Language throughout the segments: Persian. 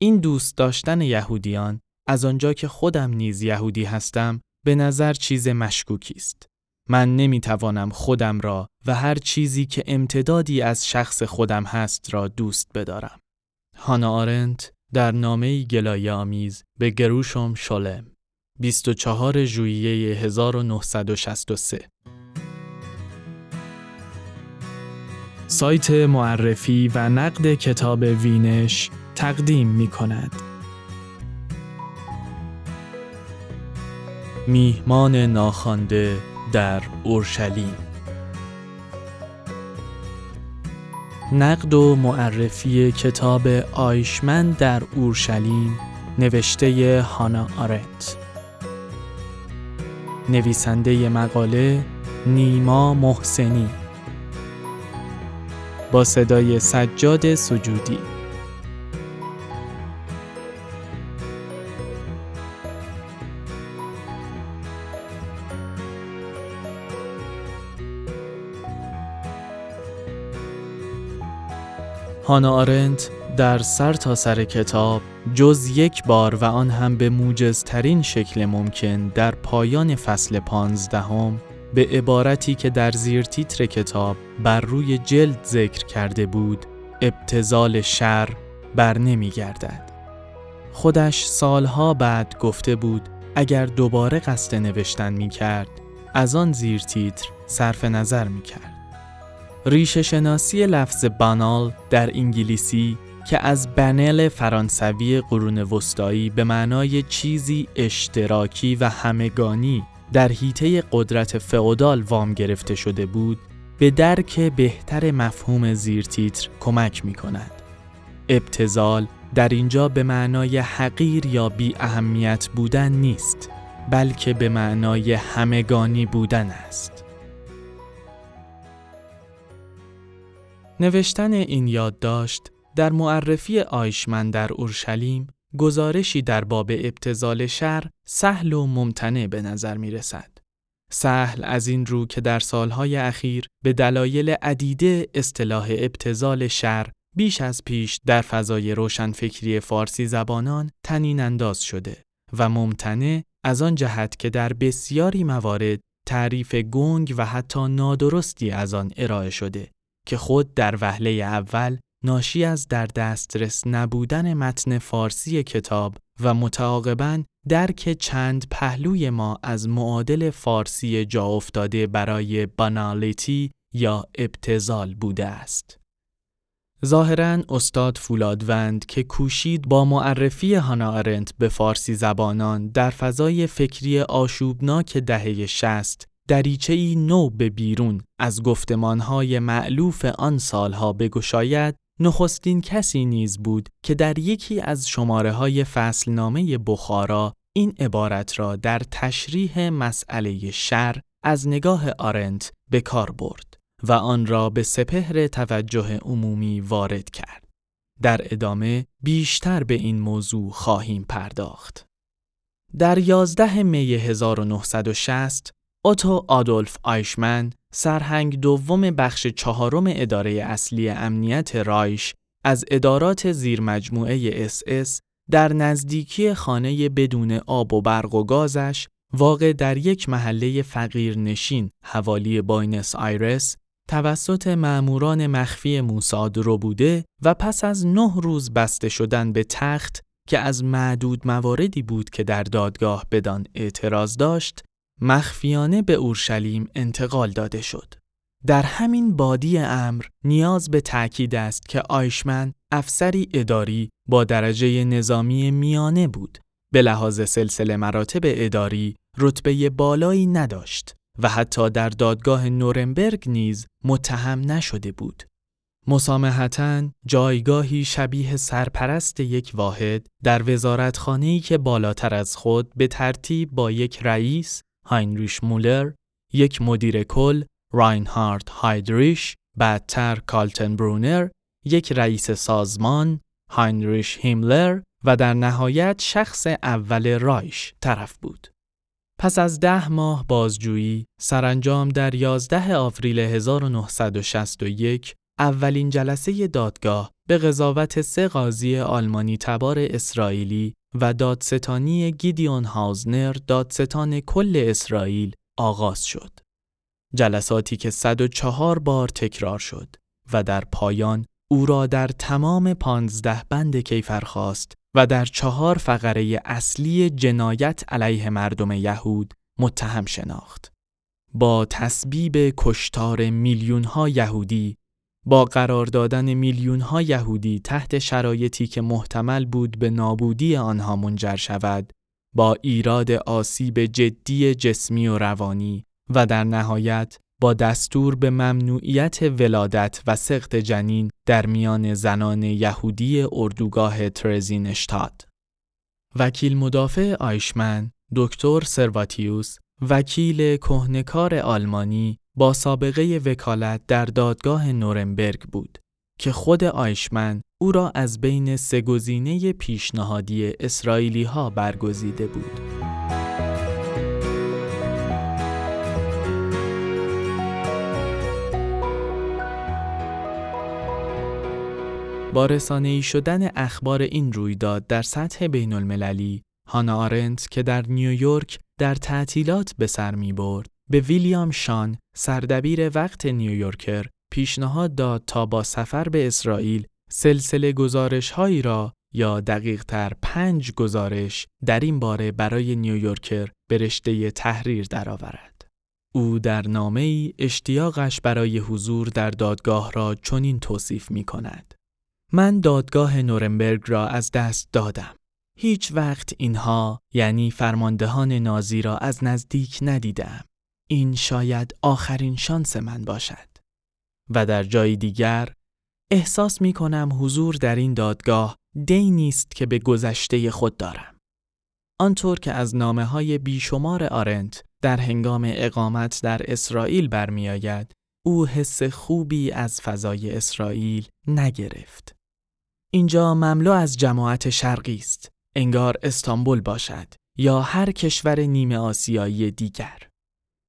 این دوست داشتن یهودیان از آنجا که خودم نیز یهودی هستم به نظر چیز مشکوکی است. من نمی‌توانم خودم را و هر چیزی که امتدادی از شخص خودم هست را دوست بدارم. هانا آرنت در نامه گلایه آمیز به گروشم شلم 24 ژوئیه 1963 سایت معرفی و نقد کتاب وینش تقدیم می کند. میهمان ناخوانده در اورشلیم. نقد و معرفی کتاب آیشمن در اورشلیم نوشته هانا آرت. نویسنده مقاله نیما محسنی. با صدای سجاد سجودی. هانا آرنت در سر تا سر کتاب جز یک بار و آن هم به موجزترین شکل ممکن در پایان فصل پانزدهم به عبارتی که در زیر تیتر کتاب بر روی جلد ذکر کرده بود ابتزال شر بر نمی گردد. خودش سالها بعد گفته بود اگر دوباره قصد نوشتن می کرد از آن زیر تیتر صرف نظر می کرد. ریشه شناسی لفظ بانال در انگلیسی که از بنل فرانسوی قرون وسطایی به معنای چیزی اشتراکی و همگانی در حیطه قدرت فئودال وام گرفته شده بود به درک بهتر مفهوم زیرتیتر کمک می کند. ابتزال در اینجا به معنای حقیر یا بی اهمیت بودن نیست بلکه به معنای همگانی بودن است. نوشتن این یادداشت در معرفی آیشمن در اورشلیم گزارشی در باب ابتزال شر سهل و ممتنع به نظر می رسد. سهل از این رو که در سالهای اخیر به دلایل عدیده اصطلاح ابتزال شر بیش از پیش در فضای روشنفکری فارسی زبانان تنین انداز شده و ممتنع از آن جهت که در بسیاری موارد تعریف گنگ و حتی نادرستی از آن ارائه شده که خود در وهله اول ناشی از در دسترس نبودن متن فارسی کتاب و متعاقبا درک چند پهلوی ما از معادل فارسی جا افتاده برای بانالیتی یا ابتزال بوده است. ظاهرا استاد فولادوند که کوشید با معرفی هانا آرنت به فارسی زبانان در فضای فکری آشوبناک دهه شست دریچه ای نو به بیرون از گفتمانهای معلوف آن سالها بگشاید نخستین کسی نیز بود که در یکی از شماره های فصلنامه بخارا این عبارت را در تشریح مسئله شر از نگاه آرنت به کار برد و آن را به سپهر توجه عمومی وارد کرد. در ادامه بیشتر به این موضوع خواهیم پرداخت. در 11 می 1960 اوتو آدولف آیشمن سرهنگ دوم بخش چهارم اداره اصلی امنیت رایش از ادارات زیرمجموعه اس اس در نزدیکی خانه بدون آب و برق و گازش واقع در یک محله فقیر نشین حوالی بوئنوس آیرس توسط ماموران مخفی موساد ربوده و پس از نه روز بسته شدن به تخت که از معدود مواردی بود که در دادگاه بدان اعتراض داشت مخفیانه به اورشلیم انتقال داده شد. در همین بادی امر نیاز به تأکید است که آیشمن افسری اداری با درجه نظامی میانه بود. به لحاظ سلسله مراتب اداری رتبه بالایی نداشت و حتی در دادگاه نورنبرگ نیز متهم نشده بود. مسامحتا جایگاهی شبیه سرپرست یک واحد در وزارتخانه‌ای که بالاتر از خود به ترتیب با یک رئیس هاینریش مولر، یک مدیر کل راینهارد هایدریش، بعدتر کالتنبرونر، یک رئیس سازمان هاینریش هیملر و در نهایت شخص اول رایش طرف بود. پس از ده ماه بازجویی، سرانجام در 11 آوریل 1961 اولین جلسه دادگاه به قضاوت سه قاضی آلمانی تبار اسرائیلی و دادستانی گیدیون هاوزنر دادستان کل اسرائیل آغاز شد. جلساتی که 104 بار تکرار شد و در پایان او را در تمام پانزده بند کیفر خواست و در چهار فقره اصلی جنایت علیه مردم یهود متهم شناخت. با تسبیب کشتار میلیون ها یهودی با قرار دادن میلیون ها یهودی تحت شرایطی که محتمل بود به نابودی آنها منجر شود با ایراد آسیب جدی جسمی و روانی و در نهایت با دستور به ممنوعیت ولادت و سقط جنین در میان زنان یهودی اردوگاه ترزینشتاد. وکیل مدافع آیشمن، دکتر سرواتیوس، وکیل کهنکار آلمانی با سابقه وکالت در دادگاه نورنبرگ بود که خود آیشمن او را از بین سه گزینه پیشنهادی اسرائیلی ها برگزیده بود. با رسانه شدن اخبار این رویداد در سطح بین المللی، هانا آرنت که در نیویورک در تعطیلات به سر می برد، به ویلیام شان سردبیر وقت نیویورکر پیشنهاد داد تا با سفر به اسرائیل سلسله گزارش هایی را یا دقیق تر پنج گزارش در این باره برای نیویورکر به رشته تحریر درآورد. او در نامه ای اشتیاقش برای حضور در دادگاه را چنین توصیف می کند. من دادگاه نورنبرگ را از دست دادم. هیچ وقت اینها یعنی فرماندهان نازی را از نزدیک ندیدم. این شاید آخرین شانس من باشد. و در جای دیگر احساس می کنم حضور در این دادگاه دینی است که به گذشته خود دارم. آنطور که از نامه های بیشمار آرنت در هنگام اقامت در اسرائیل برمیآید، او حس خوبی از فضای اسرائیل نگرفت. اینجا مملو از جماعت شرقی است. انگار استانبول باشد یا هر کشور نیمه آسیایی دیگر.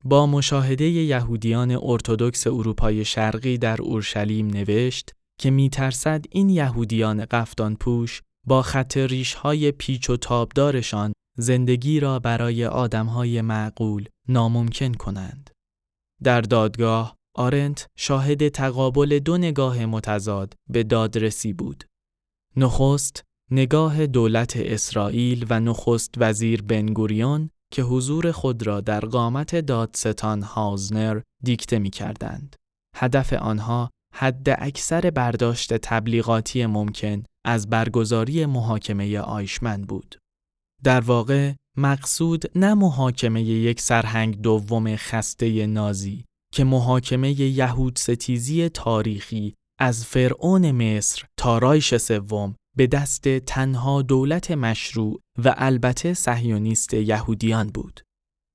با مشاهده یهودیان ارتودکس اروپای شرقی در اورشلیم نوشت که میترسد این یهودیان قفتان پوش با خط ریش های پیچ و تابدارشان زندگی را برای آدمهای معقول ناممکن کنند. در دادگاه آرنت شاهد تقابل دو نگاه متضاد به دادرسی بود. نخست نگاه دولت اسرائیل و نخست وزیر بنگوریون که حضور خود را در قامت دادستان هازنر دیکته می کردند. هدف آنها حد اکثر برداشت تبلیغاتی ممکن از برگزاری محاکمه آیشمن بود. در واقع مقصود نه محاکمه یک سرهنگ دوم خسته نازی که محاکمه یهود ستیزی تاریخی از فرعون مصر تا رایش سوم به دست تنها دولت مشروع و البته صهیونیست یهودیان بود.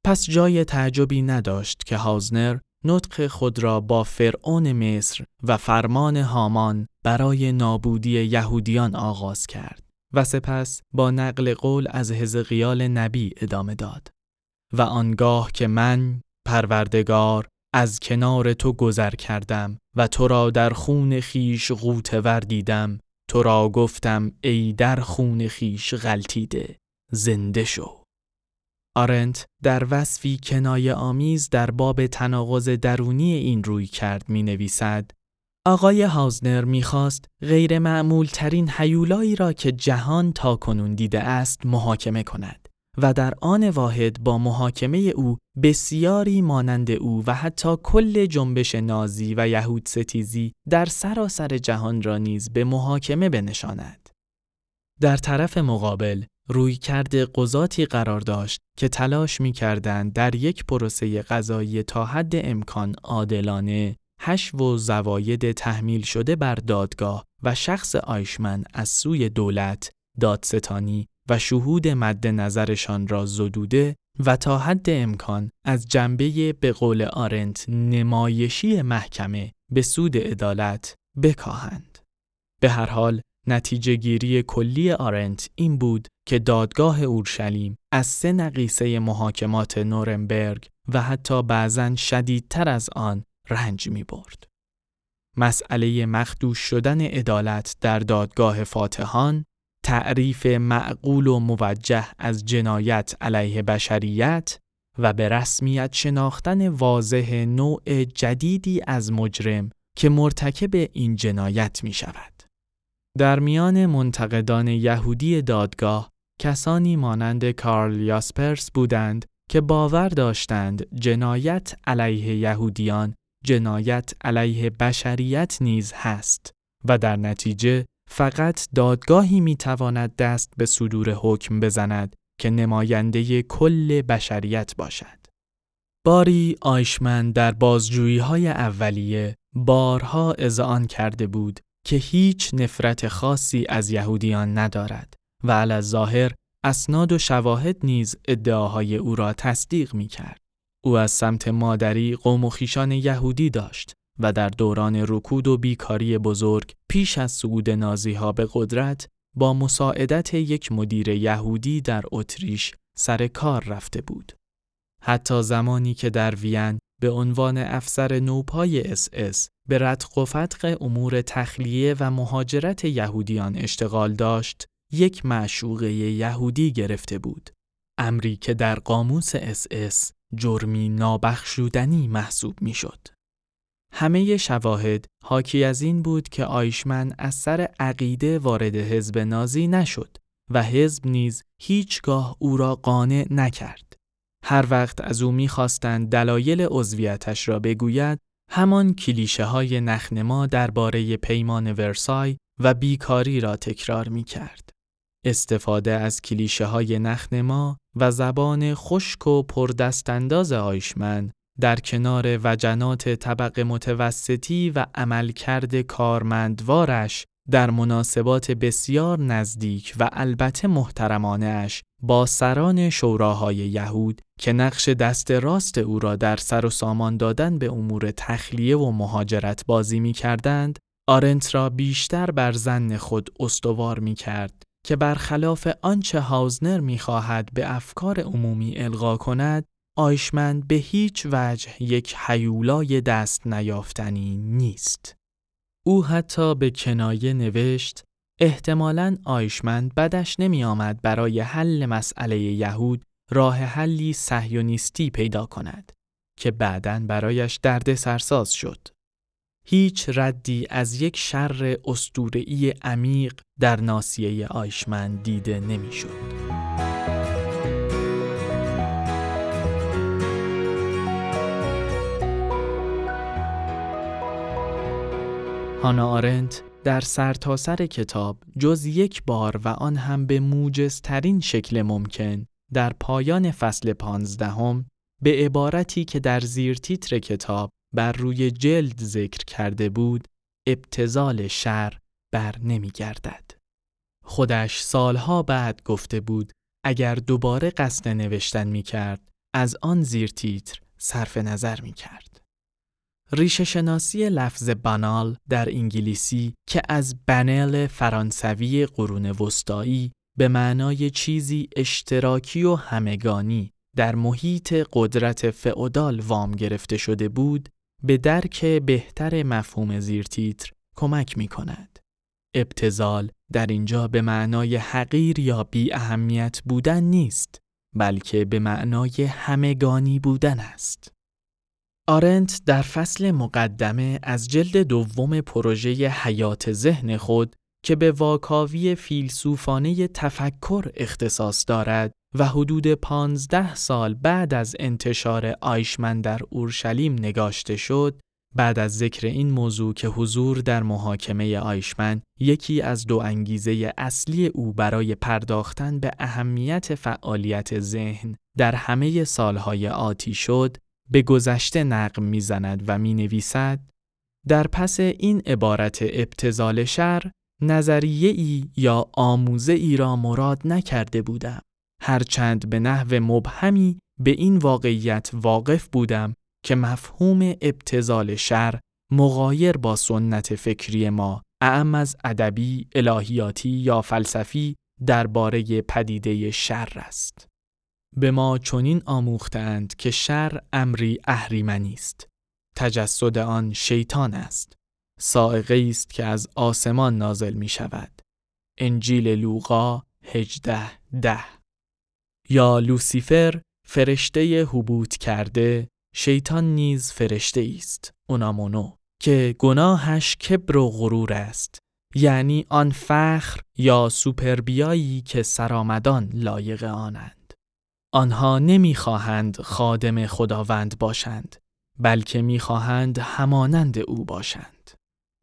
پس جای تعجبی نداشت که هازنر نطق خود را با فرعون مصر و فرمان هامان برای نابودی یهودیان آغاز کرد و سپس با نقل قول از حزقیال نبی ادامه داد. و آنگاه که من پروردگار از کنار تو گذر کردم و تو را در خون خیش غوته دیدم تو را گفتم ای در خون خیش غلطیده زنده شو آرنت در وصفی کنایه آمیز در باب تناقض درونی این روی کرد می نویسد آقای هازنر می‌خواست غیر معمول ترین حیولایی را که جهان تا کنون دیده است محاکمه کند. و در آن واحد با محاکمه او بسیاری مانند او و حتی کل جنبش نازی و یهود ستیزی در سراسر جهان را نیز به محاکمه بنشاند. در طرف مقابل روی کرده قضاتی قرار داشت که تلاش می کردند در یک پروسه قضایی تا حد امکان عادلانه هش و زواید تحمیل شده بر دادگاه و شخص آیشمن از سوی دولت، دادستانی و شهود مد نظرشان را زدوده و تا حد امکان از جنبه به قول آرنت نمایشی محکمه به سود عدالت بکاهند. به هر حال نتیجه گیری کلی آرنت این بود که دادگاه اورشلیم از سه نقیصه محاکمات نورنبرگ و حتی بعضا شدیدتر از آن رنج می برد. مسئله مخدوش شدن عدالت در دادگاه فاتحان، تعریف معقول و موجه از جنایت علیه بشریت و به رسمیت شناختن واضح نوع جدیدی از مجرم که مرتکب این جنایت می شود. در میان منتقدان یهودی دادگاه کسانی مانند کارل یاسپرس بودند که باور داشتند جنایت علیه یهودیان جنایت علیه بشریت نیز هست و در نتیجه فقط دادگاهی می‌تواند دست به صدور حکم بزند که نماینده کل بشریت باشد. باری آیشمن در بازجویی های اولیه بارها اذعان کرده بود که هیچ نفرت خاصی از یهودیان ندارد و علی ظاهر اسناد و شواهد نیز ادعاهای او را تصدیق می کرد. او از سمت مادری قوم و خویشان یهودی داشت و در دوران رکود و بیکاری بزرگ پیش از صعود نازی ها به قدرت با مساعدت یک مدیر یهودی در اتریش سر کار رفته بود. حتی زمانی که در وین به عنوان افسر نوپای اس اس به رتق و فتق امور تخلیه و مهاجرت یهودیان اشتغال داشت، یک معشوقه یهودی گرفته بود. امری که در قاموس اس اس جرمی نابخشودنی محسوب می شد. همه شواهد حاکی از این بود که آیشمن از سر عقیده وارد حزب نازی نشد و حزب نیز هیچگاه او را قانع نکرد. هر وقت از او می‌خواستند دلایل عضویتش را بگوید همان کلیشه های نخنما درباره پیمان ورسای و بیکاری را تکرار می کرد. استفاده از کلیشه های نخنما و زبان خشک و پردستانداز آیشمن در کنار وجنات طبق متوسطی و عملکرد کارمندوارش در مناسبات بسیار نزدیک و البته محترمانه اش با سران شوراهای یهود که نقش دست راست او را در سر و سامان دادن به امور تخلیه و مهاجرت بازی می کردند، آرنت را بیشتر بر زن خود استوار می کرد که برخلاف آنچه هاوزنر می خواهد به افکار عمومی القا کند، آیشمن به هیچ وجه یک حیولای دست نیافتنی نیست. او حتی به کنایه نوشت احتمالاً آیشمند بدش نمی آمد برای حل مسئله یهود راه حلی صهیونیستی پیدا کند که بعداً برایش درد سرساز شد. هیچ ردی از یک شر استورعی عمیق در ناسیه آیشمن دیده نمی‌شد. هانا آرنت در سرتاسر سر کتاب جز یک بار و آن هم به موجزترین شکل ممکن در پایان فصل پانزدهم به عبارتی که در زیر تیتر کتاب بر روی جلد ذکر کرده بود ابتزال شر بر نمی گردد. خودش سالها بعد گفته بود اگر دوباره قصد نوشتن می کرد از آن زیر تیتر صرف نظر می کرد. ریشه شناسی لفظ بانال در انگلیسی که از بنل فرانسوی قرون وسطایی به معنای چیزی اشتراکی و همگانی در محیط قدرت فئودال وام گرفته شده بود به درک بهتر مفهوم زیرتیتر کمک می کند. ابتزال در اینجا به معنای حقیر یا بی اهمیت بودن نیست بلکه به معنای همگانی بودن است. آرنت در فصل مقدمه از جلد دوم پروژه حیات ذهن خود که به واکاوی فیلسوفانه تفکر اختصاص دارد و حدود پانزده سال بعد از انتشار آیشمن در اورشلیم نگاشته شد، بعد از ذکر این موضوع که حضور در محاکمه آیشمن یکی از دو انگیزه اصلی او برای پرداختن به اهمیت فعالیت ذهن در همه سالهای آتی شد، به گذشته نقم می‌زند و می نویسد در پس این عبارت ابتزال شر نظریه ای یا آموزه ای را مراد نکرده بودم. هرچند به نحو مبهمی به این واقعیت واقف بودم که مفهوم ابتزال شر مغایر با سنت فکری ما اعم از ادبی، الهیاتی یا فلسفی درباره پدیده شر است. به ما چنین آموختند که شر امری اهریمنی است. تجسد آن شیطان است. سائقه است که از آسمان نازل می شود. انجیل لوقا 18 ده یا لوسیفر فرشته حبوط کرده شیطان نیز فرشته است اونامونو که گناهش کبر و غرور است یعنی آن فخر یا سوپربیایی که سرامدان لایق آنند آنها نمی‌خواهند خادم خداوند باشند بلکه می‌خواهند همانند او باشند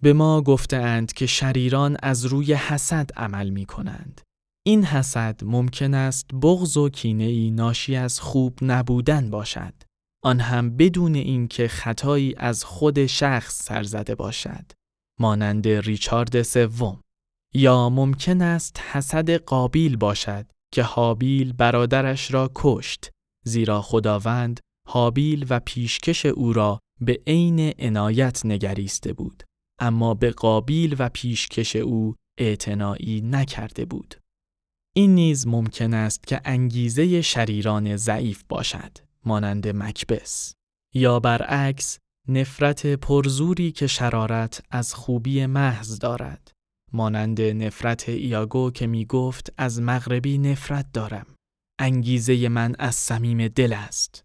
به ما گفتند که شریران از روی حسد عمل می کنند. این حسد ممکن است بغض و کینه ای ناشی از خوب نبودن باشد. آن هم بدون اینکه خطایی از خود شخص سرزده باشد. مانند ریچارد سوم یا ممکن است حسد قابیل باشد که حابیل برادرش را کشت زیرا خداوند حابیل و پیشکش او را به عین عنایت نگریسته بود اما به قابیل و پیشکش او اعتنایی نکرده بود. این نیز ممکن است که انگیزه شریران ضعیف باشد، مانند مکبس. یا برعکس، نفرت پرزوری که شرارت از خوبی محض دارد. مانند نفرت ایاگو که می گفت از مغربی نفرت دارم. انگیزه من از صمیم دل است.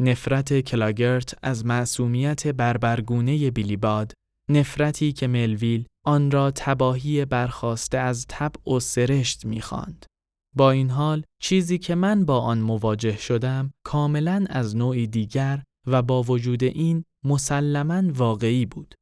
نفرت کلاگرت از معصومیت بربرگونه بیلیباد نفرتی که ملویل آن را تباهی برخواسته از طبع و سرشت می‌خواند. با این حال چیزی که من با آن مواجه شدم کاملا از نوعی دیگر و با وجود این مسلما واقعی بود.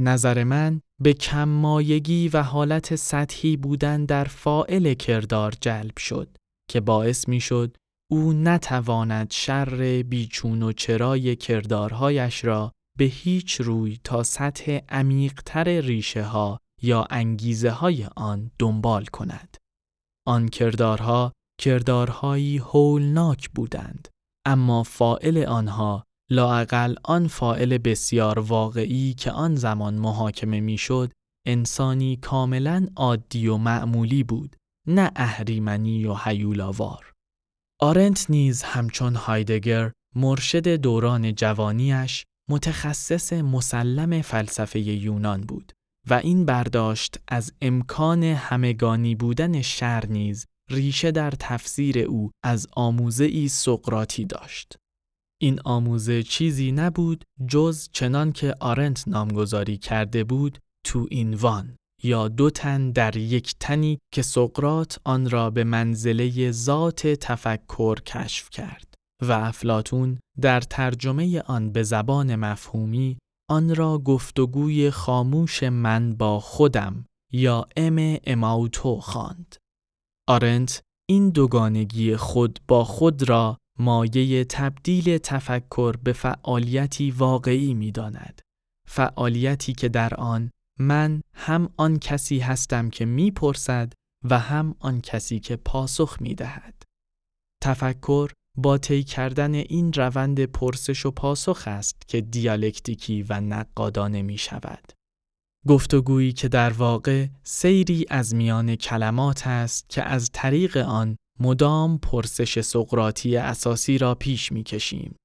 نظر من به کم مایگی و حالت سطحی بودن در فائل کردار جلب شد که باعث می شد او نتواند شر بیچون و چرای کردارهایش را به هیچ روی تا سطح عمیقتر ریشه ها یا انگیزه های آن دنبال کند. آن کردارها کردارهایی هولناک بودند اما فائل آنها لاقل آن فائل بسیار واقعی که آن زمان محاکمه می‌شد انسانی کاملا عادی و معمولی بود نه اهریمنی و حیولاوار آرنت نیز همچون هایدگر مرشد دوران جوانیش متخصص مسلم فلسفه یونان بود و این برداشت از امکان همگانی بودن شر نیز ریشه در تفسیر او از آموزه ای سقراطی داشت. این آموزه چیزی نبود جز چنان که آرنت نامگذاری کرده بود تو این وان یا دو تن در یک تنی که سقرات آن را به منزله ذات تفکر کشف کرد. و افلاتون در ترجمه آن به زبان مفهومی آن را گفتگوی خاموش من با خودم یا ام اماوتو خواند. آرنت این دوگانگی خود با خود را مایه تبدیل تفکر به فعالیتی واقعی می داند. فعالیتی که در آن من هم آن کسی هستم که می‌پرسد و هم آن کسی که پاسخ می دهد. تفکر با طی کردن این روند پرسش و پاسخ است که دیالکتیکی و نقادانه می شود. گفتگویی که در واقع سیری از میان کلمات است که از طریق آن مدام پرسش سقراطی اساسی را پیش می کشیم.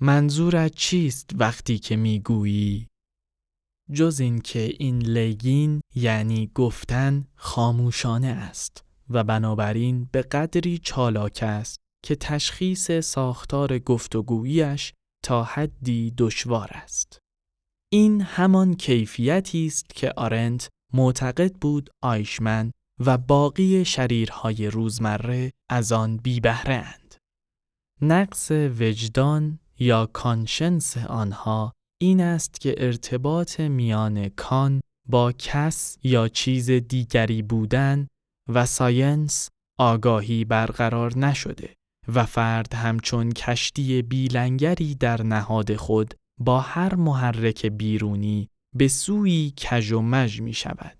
منظورت چیست وقتی که می گویی؟ جز این که این لگین یعنی گفتن خاموشانه است و بنابراین به قدری چالاک است که تشخیص ساختار گفتگوییش تا حدی دشوار است. این همان کیفیتی است که آرنت معتقد بود آیشمن و باقی شریرهای روزمره از آن بی اند. نقص وجدان یا conscience آنها این است که ارتباط میان con با کس یا چیز دیگری بودن و science آگاهی برقرار نشده و فرد همچون کشتی بیلنگری در نهاد خود با هر محرک بیرونی به سوی کج و مج می شود.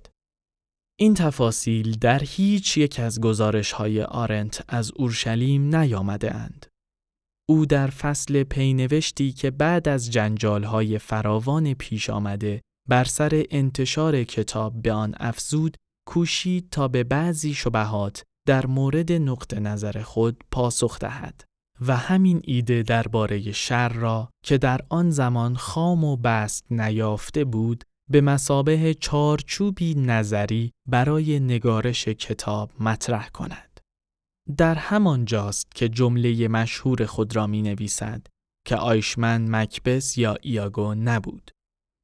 این تفاصیل در هیچ یک از گزارش های آرنت از اورشلیم نیامده اند. او در فصل پینوشتی که بعد از جنجال های فراوان پیش آمده بر سر انتشار کتاب به آن افزود کوشید تا به بعضی شبهات در مورد نقط نظر خود پاسخ دهد و همین ایده درباره شر را که در آن زمان خام و بست نیافته بود به مسابه چارچوبی نظری برای نگارش کتاب مطرح کند. در همان جاست که جمله مشهور خود را می نویسد که آیشمن مکبس یا ایاگو نبود.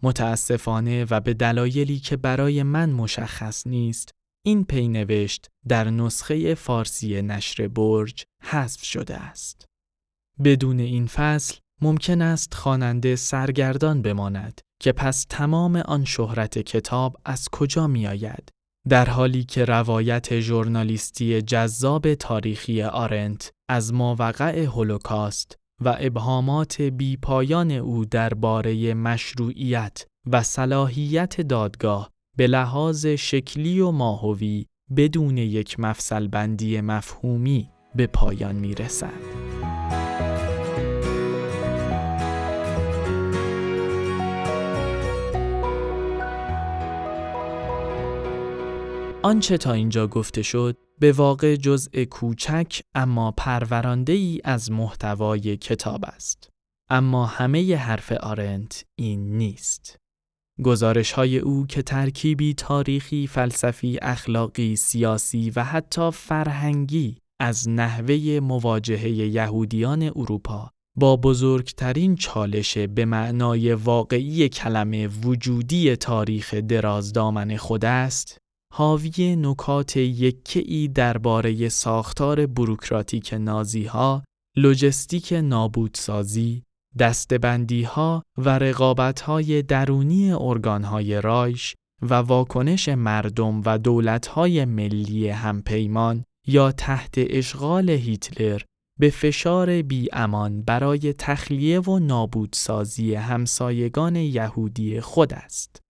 متاسفانه و به دلایلی که برای من مشخص نیست، این پینوشت در نسخه فارسی نشر برج حذف شده است. بدون این فصل ممکن است خواننده سرگردان بماند که پس تمام آن شهرت کتاب از کجا می آید در حالی که روایت ژورنالیستی جذاب تاریخی آرنت از ماوقع هولوکاست و ابهامات بیپایان او درباره مشروعیت و صلاحیت دادگاه به لحاظ شکلی و ماهوی بدون یک مفصل بندی مفهومی به پایان می رسد. آنچه تا اینجا گفته شد به واقع جزء کوچک اما پرورانده ای از محتوای کتاب است. اما همه حرف آرنت این نیست. گزارش های او که ترکیبی تاریخی، فلسفی، اخلاقی، سیاسی و حتی فرهنگی از نحوه مواجهه یهودیان اروپا با بزرگترین چالش به معنای واقعی کلمه وجودی تاریخ درازدامن خود است، حاوی نکات یکی درباره ساختار بروکراتیک نازی ها، لوجستیک نابودسازی، دستبندی ها و رقابت های درونی ارگان های رایش و واکنش مردم و دولت های ملی همپیمان یا تحت اشغال هیتلر به فشار بی امان برای تخلیه و نابودسازی همسایگان یهودی خود است.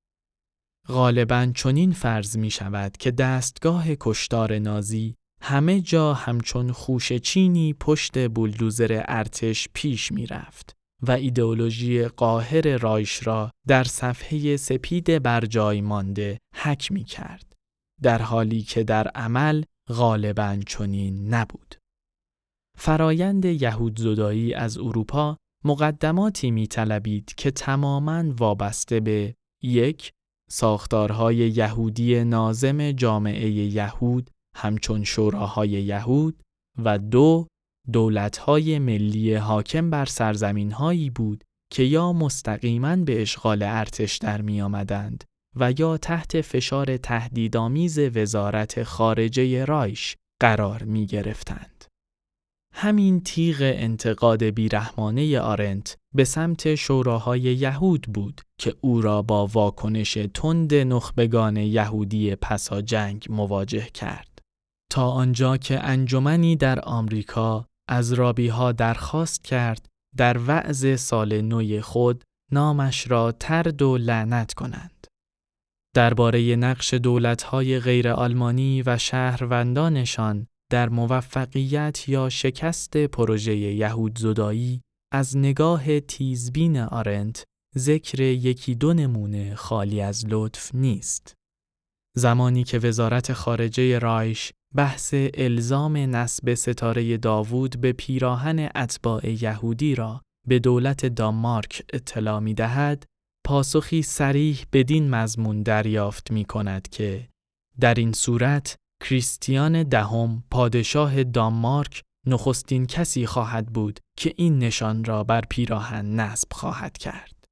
غالبا چنین فرض می شود که دستگاه کشتار نازی همه جا همچون خوش چینی پشت بولدوزر ارتش پیش می رفت و ایدئولوژی قاهر رایش را در صفحه سپید بر جای مانده حک می کرد در حالی که در عمل غالبا چنین نبود. فرایند یهود زدایی از اروپا مقدماتی می طلبید که تماماً وابسته به یک ساختارهای یهودی نازم جامعه یهود همچون شوراهای یهود و دو دولتهای ملی حاکم بر سرزمینهایی بود که یا مستقیما به اشغال ارتش در می آمدند و یا تحت فشار تهدیدآمیز وزارت خارجه رایش قرار می گرفتند. همین تیغ انتقاد بیرحمانه آرنت به سمت شوراهای یهود بود که او را با واکنش تند نخبگان یهودی پسا جنگ مواجه کرد. تا آنجا که انجمنی در آمریکا از رابیها درخواست کرد در وعظ سال نوی خود نامش را ترد و لعنت کنند. درباره نقش دولت‌های غیر آلمانی و شهروندانشان در موفقیت یا شکست پروژه یهود زدایی از نگاه تیزبین آرنت ذکر یکی دو نمونه خالی از لطف نیست. زمانی که وزارت خارجه رایش بحث الزام نسب ستاره داوود به پیراهن اتباع یهودی را به دولت دانمارک اطلاع می دهد، پاسخی سریح بدین مضمون دریافت می کند که در این صورت کریستیان دهم پادشاه دانمارک نخستین کسی خواهد بود که این نشان را بر پیراهن نصب خواهد کرد.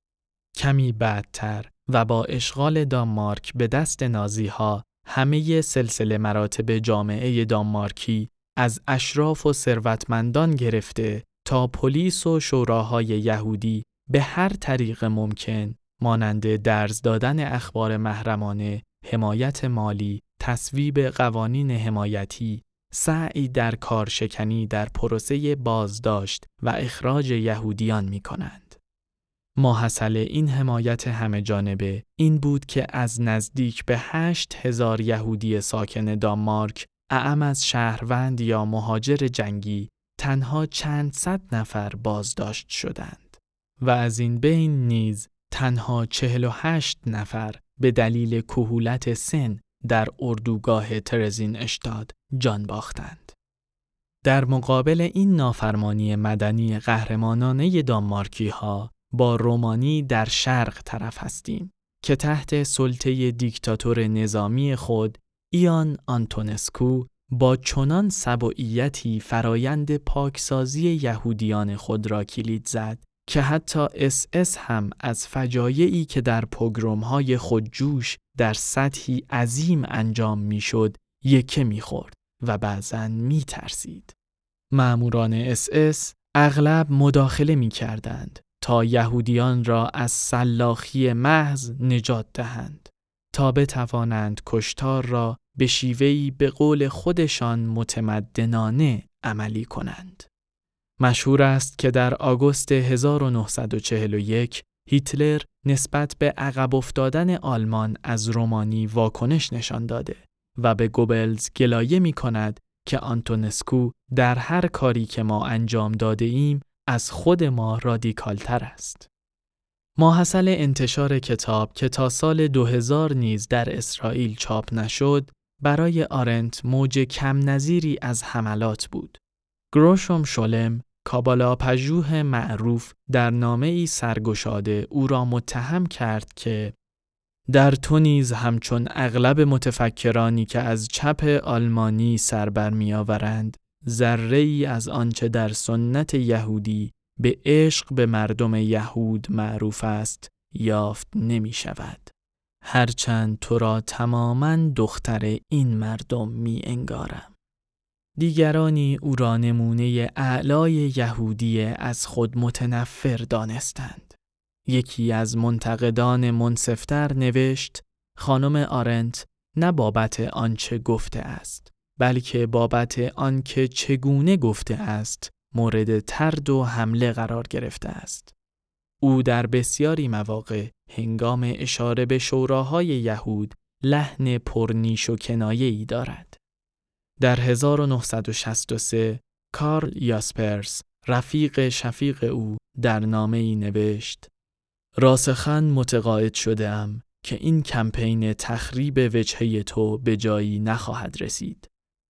کمی بعدتر و با اشغال دانمارک به دست نازی ها همه سلسله مراتب جامعه دانمارکی از اشراف و ثروتمندان گرفته تا پلیس و شوراهای یهودی به هر طریق ممکن مانند درز دادن اخبار محرمانه، حمایت مالی، تصویب قوانین حمایتی، سعی در کارشکنی در پروسه بازداشت و اخراج یهودیان می کنند. ماحصل این حمایت همه جانبه این بود که از نزدیک به هشت هزار یهودی ساکن دانمارک اعم از شهروند یا مهاجر جنگی تنها چند صد نفر بازداشت شدند و از این بین نیز تنها چهل و هشت نفر به دلیل کهولت سن در اردوگاه ترزین اشتاد جان باختند. در مقابل این نافرمانی مدنی قهرمانانه دانمارکی ها با رومانی در شرق طرف هستیم که تحت سلطه دیکتاتور نظامی خود ایان آنتونسکو با چنان سبعیتی فرایند پاکسازی یهودیان خود را کلید زد که حتی اس اس هم از فجایعی که در پوگروم‌های خودجوش در سطحی عظیم انجام می‌شد یکه می‌خورد و بعضا میترسید. مأموران اس اس اغلب مداخله می کردند تا یهودیان را از سلاخی محض نجات دهند تا بتوانند کشتار را به شیوهی به قول خودشان متمدنانه عملی کنند. مشهور است که در آگوست 1941 هیتلر نسبت به عقب افتادن آلمان از رومانی واکنش نشان داده و به گوبلز گلایه می کند که آنتونسکو در هر کاری که ما انجام داده ایم از خود ما رادیکالتر است. ماحصل انتشار کتاب که تا سال 2000 نیز در اسرائیل چاپ نشد، برای آرنت موج کم نظیری از حملات بود. گروشم شولم، کابالا پژوه معروف در نامه ای سرگشاده او را متهم کرد که در تو نیز همچون اغلب متفکرانی که از چپ آلمانی سر برمیآورند ذره ای از آنچه در سنت یهودی به عشق به مردم یهود معروف است یافت نمی شود. هرچند تو را تماما دختر این مردم می انگارم. دیگرانی او را نمونه اعلای یهودی از خود متنفر دانستند. یکی از منتقدان منصفتر نوشت خانم آرنت نه بابت آنچه گفته است بلکه بابت آنکه چگونه گفته است مورد ترد و حمله قرار گرفته است. او در بسیاری مواقع هنگام اشاره به شوراهای یهود لحن پرنیش و کنایه ای دارد. در 1963 کارل یاسپرس رفیق شفیق او در نامه ای نوشت راسخن متقاعد شدم که این کمپین تخریب وجهه تو به جایی نخواهد رسید.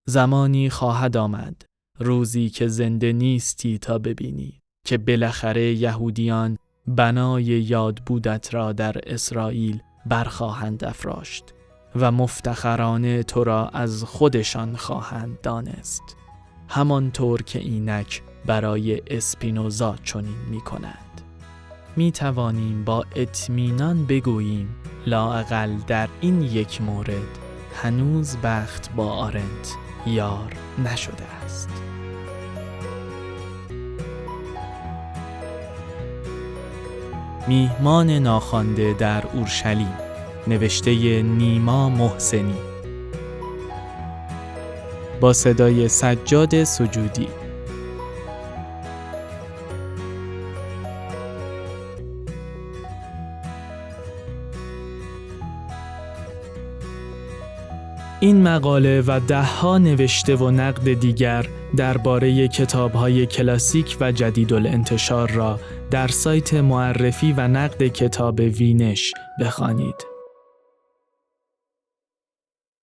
زمانی خواهد آمد روزی که زنده نیستی تا ببینی که بالاخره یهودیان بنای یاد بودت را در اسرائیل برخواهند افراشت و مفتخرانه تو را از خودشان خواهند دانست. همانطور که اینک برای اسپینوزا چنین می کند می توانیم با اطمینان بگوییم لاقل در این یک مورد هنوز بخت با آرنت یار نشده است. میهمان ناخوانده در اورشلیم نوشته نیما محسنی با صدای سجاد سجودی این مقاله و دهها نوشته و نقد دیگر درباره کتاب‌های کلاسیک و جدید الانتشار را در سایت معرفی و نقد کتاب وینش بخوانید.